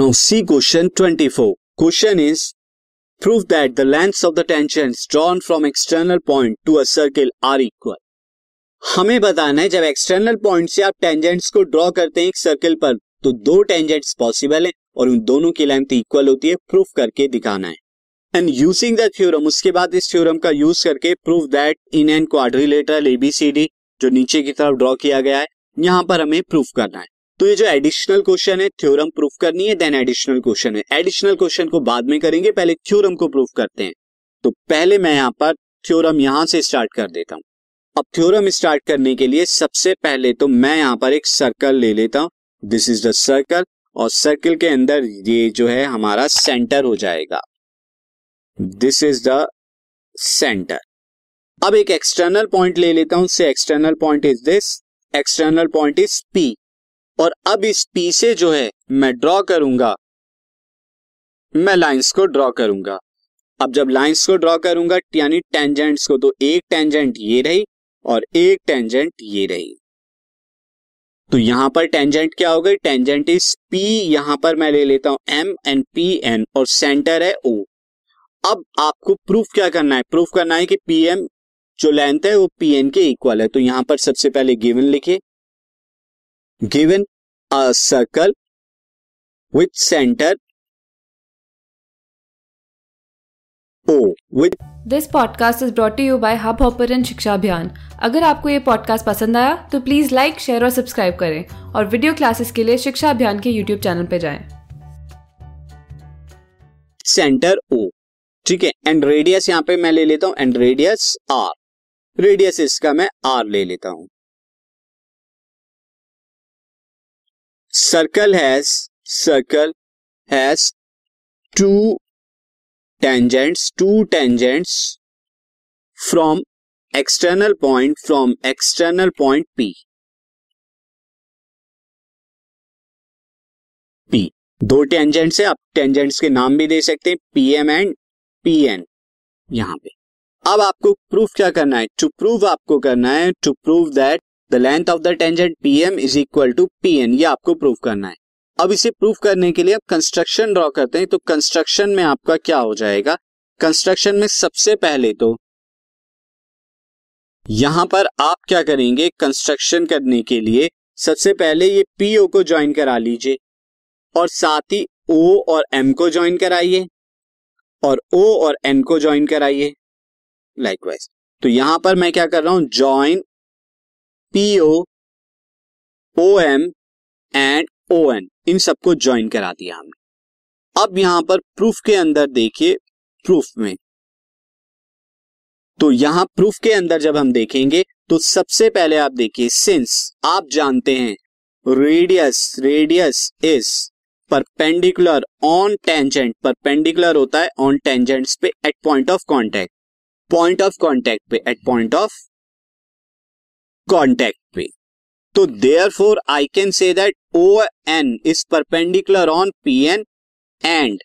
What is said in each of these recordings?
Now see question 24. Question is, prove that the lengths of the tangents drawn from external point to a circle are equal. हमें बताना है, जब external point से आप tangents को draw करते हैं एक सर्कल पर तो दो टेंजेंट्स पॉसिबल है और उन दोनों की लेंथ इक्वल होती है प्रूफ करके दिखाना है एंड यूजिंग द थ्योरम उसके बाद इस थ्योरम का यूज़ करके proof that in an quadrilateral ABCD जो नीचे की तरफ़ ड्रॉ किया गया है, यहाँ पर हमें प्रूफ करना है तो ये जो एडिशनल क्वेश्चन है थ्योरम प्रूफ करनी है देन एडिशनल क्वेश्चन है। एडिशनल क्वेश्चन को बाद में करेंगे, पहले थ्योरम को प्रूफ करते हैं। तो पहले मैं यहाँ पर थ्योरम यहाँ से स्टार्ट कर देता हूँ। अब थ्योरम स्टार्ट करने के लिए सबसे पहले तो मैं यहाँ पर एक सर्कल ले लेता हूँ। दिस इज़ द सर्कल और सर्कल के अंदर ये जो है हमारा सेंटर हो जाएगा। दिस इज़ द सेंटर अब एक एक्सटर्नल पॉइंट ले लेता हूँ। External point is this external point is P और अब इस पी से जो है, मैं ड्रॉ करूँगा। मैं लाइंस को ड्रॉ करूँगा। अब जब लाइंस को ड्रॉ करूँगा, यानी टेंजेंट्स को तो एक टेंजेंट ये रही और एक टेंजेंट ये रही। तो यहाँ पर टेंजेंट क्या हो गई? टेंजेंट इज़ पी यहाँ पर मैं ले लेता हूँ एम एंड पी एन और सेंटर है ओ अब आपको प्रूफ क्या करना है? प्रूफ करना है कि पी एम जो लेंथ है वो पी एन के इक्वल है। तो यहाँ पर सबसे पहले गिवन लिखिए। Given a circle with centre O with this podcast is brought you by Hubhopper Shiksha Abhiyan अगर आपको ये पॉडकास्ट पसंद आया तो प्लीज़ लाइक शेयर और सब्सक्राइब करें और वीडियो क्लासेस के लिए शिक्षा अभियान के यूट्यूब चैनल पर जाएँ। सेंटर ओ ठीक है एंड रेडियस यहाँ पे मैं ले लेता हूँ एंड रेडियस आर रेडियस इसका मैं आर ले लेता हूँ। Circle has circle has two tangents two tangents from external point from external point P P दो टेंजेंट्स है, आप टेंजेंट्स के नाम भी दे सकते हैं P M and P N यहाँ पे। अब आपको प्रूफ क्या करना है? टू प्रूव आपको करना है to prove that the length of the tangent P M is equal to P N ये आपको प्रूव करना है। अब इसे प्रूफ करने के लिए आप कंस्ट्रक्शन ड्रॉ करते हैं तो कंस्ट्रक्शन में आपका क्या हो जाएगा? कंस्ट्रक्शन में सबसे पहले तो यहाँ पर आप क्या करेंगे? कंस्ट्रक्शन करने के लिए सबसे पहले ये पीओ को ज्वाइन करा लीजिए, और साथ ही ओ और एम को ज्वाइन कराइए, और ओ और एन को ज्वाइन कराइए। लाइकवाइज तो यहाँ पर मैं क्या कर रहा हूँ? Join PO O M and O N इन सबको ज्वाइन करा दिया हमने। अब यहाँ पर प्रूफ के अंदर देखिए प्रूफ में। तो यहाँ प्रूफ के अंदर जब हम देखेंगे तो सबसे पहले आप देखिए सिंस आप जानते हैं radius radius is perpendicular on tangent perpendicular होता है ऑन टेंजेंट्स पे at point of contact point of contact पे एट पॉइंट ऑफ़ कांटेक्ट पे तो therefore I can say that O N is perpendicular on P N and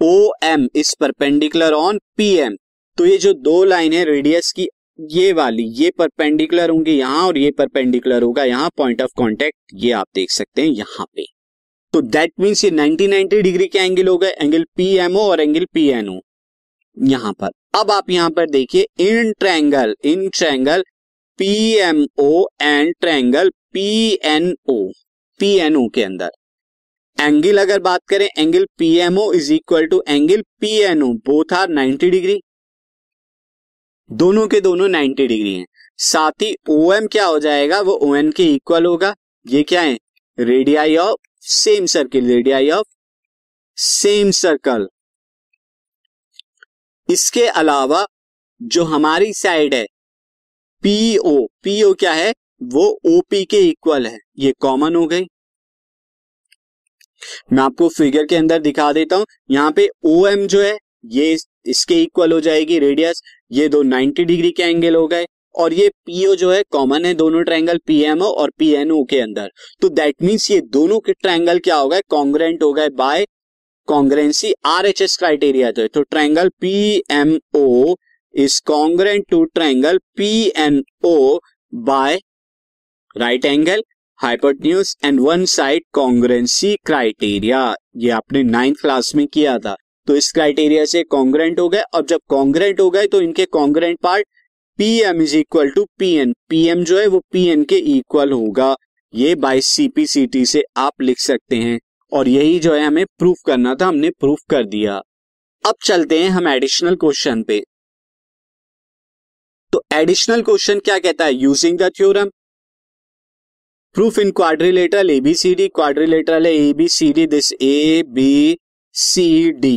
O M is perpendicular on P M तो ये जो दो line है radius की, ये वाली, ये परपेंडिकुलर होंगे यहाँ और ये परपेंडिकुलर होगा। यहाँ पॉइंट ऑफ़ कांटेक्ट ये आप देख सकते हैं यहाँ पे। तो दैट मीन्स ये 90 90 डिग्री के एंगल हो गए एंगल पी एम ओ और एंगल पी एन ओ यहाँ पर। अब आप यहाँ पर देखिए in triangle in triangle P M O and triangle P N O P N O के अंदर। एंगल अगर बात करें angle P M O is equal to angle P N O both are 90 degree दोनों के दोनों 90 डिग्री हैं। साथ ही ओ एम क्या हो जाएगा? वो ओ एन के इक्वल होगा। ये क्या है? Radii of same circle radii of same circle इसके अलावा जो हमारी साइड है पीओ पीओ क्या है? वो ओपी के इक्वल है। ये कॉमन हो गई। मैं आपको फिगर के अंदर दिखा देता हूँ। यहाँ पे ओ एम जो है, ये इसके इक्वल हो जाएगी रेडियस ये दो 90 डिग्री के एंगल हो गए। और ये पीओ जो है कॉमन है। दोनों ट्रायंगल पीएमओ और पीएनओ के अंदर। तो दैट मीन्स ये दोनों के ट्रायंगल क्या हो गए? कॉन्ग्रेंट हो गए by congruency R H S criteria तो तो triangle P M O is congruent to triangle P N O by right angle hypotenuse and one side congruency criteria ये आपने नाइन्थ क्लास में किया था। तो इस क्राइटेरिया से कॉन्ग्रेंट हो गए और जब कॉन्ग्रेंट हो गए तो इनके congruent part P M is equal to P N P M जो है, वो पी एन के इक्वल होगा। ये बाई सीपीसीटी से आप लिख सकते हैं। और यही जो है, हमें प्रूफ करना था, हमने प्रूफ कर दिया। अब चलते हैं हम एडिशनल क्वेश्चन पे। तो एडिशनल क्वेश्चन क्या कहता है? Using the theorem proof in quadrilateral ABCD quadrilateral A B C D this A B C D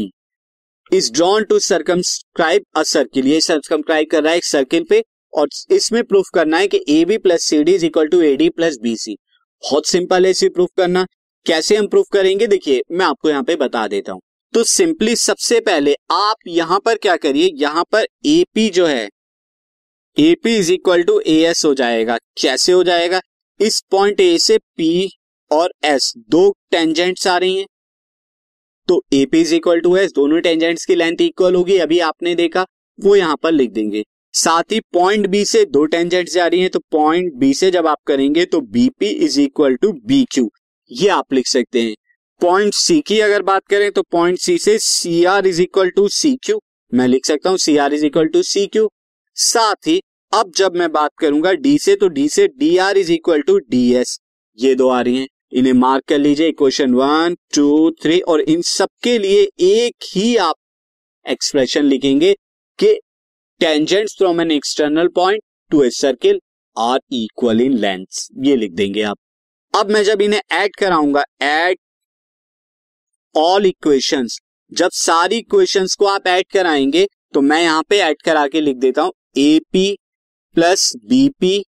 is drawn to circumscribe a circle ये सर्कमस्क्राइब कर रहा है एक सर्किल पे और इसमें प्रूफ करना है कि A B plus C D is equal to A D plus B C बहुत सिंपल है इसे प्रूफ करना। कैसे हम प्रूफ करेंगे? देखिए, मैं आपको यहाँ पे बता देता हूँ। तो सिंपली सबसे पहले आप यहाँ पर क्या करिए? यहाँ पर एपी जो है AP is equal to A S हो जाएगा। कैसे हो जाएगा? इस पॉइंट ए से पी और एस दो टेंजेंट्स आ रही हैं। तो AP is equal to S दोनों टेंजेंट्स की लेंथ इक्वल होगी, अभी आपने देखा, वो यहाँ पर लिख देंगे। साथ ही पॉइंट बी से दो टेंजेंट्स जा रही हैं तो पॉइंट बी से जब आप करेंगे तो BP is equal to B Q ये आप लिख सकते हैं। पॉइंट सी की अगर बात करें तो पॉइंट सी से C R is equal to C Q मैं लिख सकता हूँ C R is equal to C Q साथ ही अब जब मैं बात करूँगा डी से तो डी से D R is equal to D S ये दो आ रही हैं। इन्हें मार्क कर लीजिए इक्वेशन वन टू थ्री और इन सबके लिए एक ही आप एक्सप्रेशन लिखेंगे कि tangents from an external point to a circle are equal in length ये लिख देंगे आप। अब मैं जब इन्हें ऐड कराऊँगा ऐड ऑल इक्वेशंस जब सारी इक्वेशंस को आप ऐड कराएँगे तो मैं यहाँ पे ऐड करा के लिख देता हूँ A P plus BP,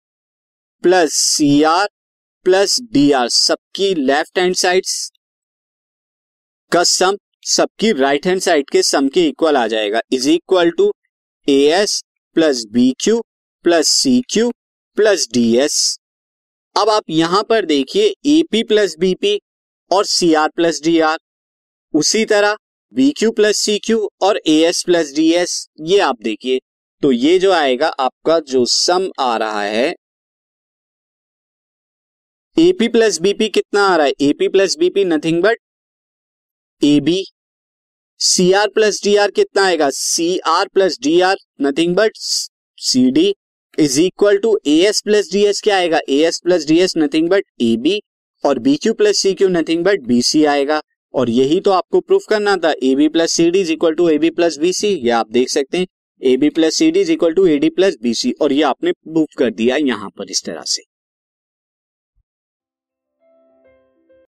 plus C R plus D R सबकी लेफ़्ट हैंड साइड का सम सबकी राइट हैंड साइड के सम के इक्वल आ जाएगा। Is equal to A S plus B Q plus C Q plus D S अब आप यहाँ पर देखिए, एपी प्लस बीपी और C R plus D R उसी तरह B Q plus C Q और A S plus D S ये आप देखिए। तो ये जो आएगा, आपका जो सम आ रहा है एपी प्लस बीपी कितना आ रहा है? AP plus BP nothing but A B C R plus D R कितना आएगा? C R plus D R nothing but C D is equal to A S plus D S क्या आएगा? A S plus D S nothing but A B और B Q plus C Q nothing but B C आएगा। और यही तो आपको proof करना था। A B plus C D is equal to A B plus B C ये आप देख सकते हैं। A B plus C D is equal to A D plus B C और ये आपने प्रूव कर दिया यहाँ पर इस तरह से।